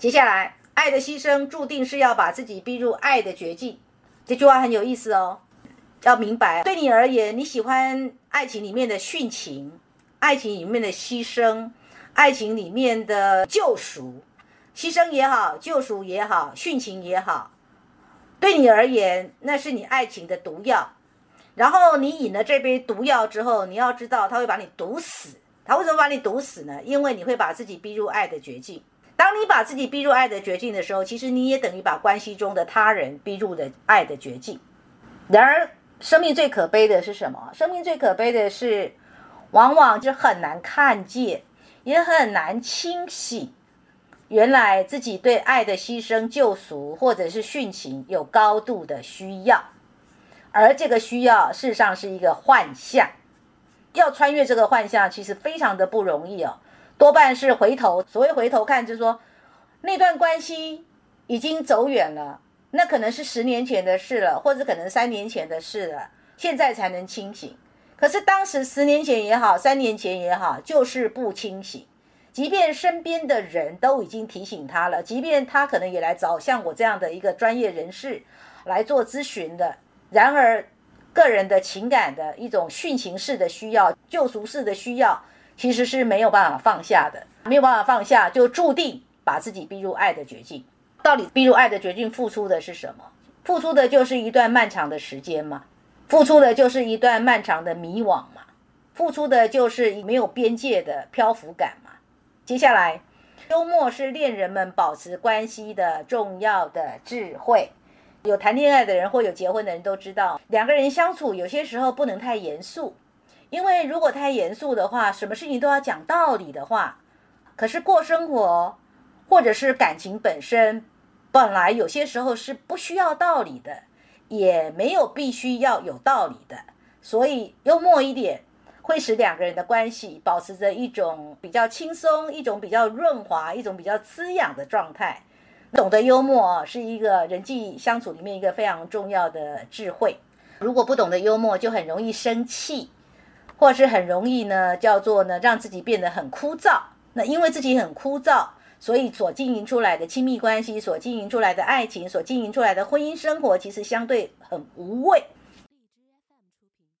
接下来，爱的牺牲注定是要把自己逼入爱的绝境。这句话很有意思哦，要明白，对你而言，你喜欢爱情里面的殉情，爱情里面的牺牲，爱情里面的救赎，牺牲也好，救赎也好，殉情也好，对你而言，那是你爱情的毒药。然后你饮了这杯毒药之后，你要知道，它会把你毒死。它为什么把你毒死呢？因为你会把自己逼入爱的绝境。当你把自己逼入爱的绝境的时候，其实你也等于把关系中的他人逼入了爱的绝境。然而，生命最可悲的是什么？生命最可悲的是，往往是很难看见，也很难清醒。原来自己对爱的牺牲、救赎，或者是殉情，有高度的需要。而这个需要，事实上是一个幻象。要穿越这个幻象，其实非常的不容易哦。多半是回头，所谓回头看，就是说那段关系已经走远了，那可能是十年前的事了，或者可能三年前的事了，现在才能清醒。可是当时十年前也好，三年前也好，就是不清醒。即便身边的人都已经提醒他了，即便他可能也来找像我这样的一个专业人士来做咨询的，然而个人的情感的一种殉情式的需要、救赎式的需要。其实是没有办法放下的，没有办法放下，就注定把自己逼入爱的绝境。到底逼入爱的绝境，付出的是什么？付出的就是一段漫长的时间嘛，付出的就是一段漫长的迷惘嘛，付出的就是没有边界的漂浮感嘛。接下来，幽默是恋人们保持关系的重要的智慧。有谈恋爱的人或有结婚的人都知道，两个人相处有些时候不能太严肃。因为如果太严肃的话，什么事情都要讲道理的话，可是过生活或者是感情本身，本来有些时候是不需要道理的，也没有必须要有道理的。所以幽默一点，会使两个人的关系保持着一种比较轻松、一种比较润滑、一种比较滋养的状态。懂得幽默是一个人际相处里面一个非常重要的智慧。如果不懂得幽默，就很容易生气。或是很容易呢，叫做呢，让自己变得很枯燥。那因为自己很枯燥，所以所经营出来的亲密关系，所经营出来的爱情，所经营出来的婚姻生活，其实相对很无味。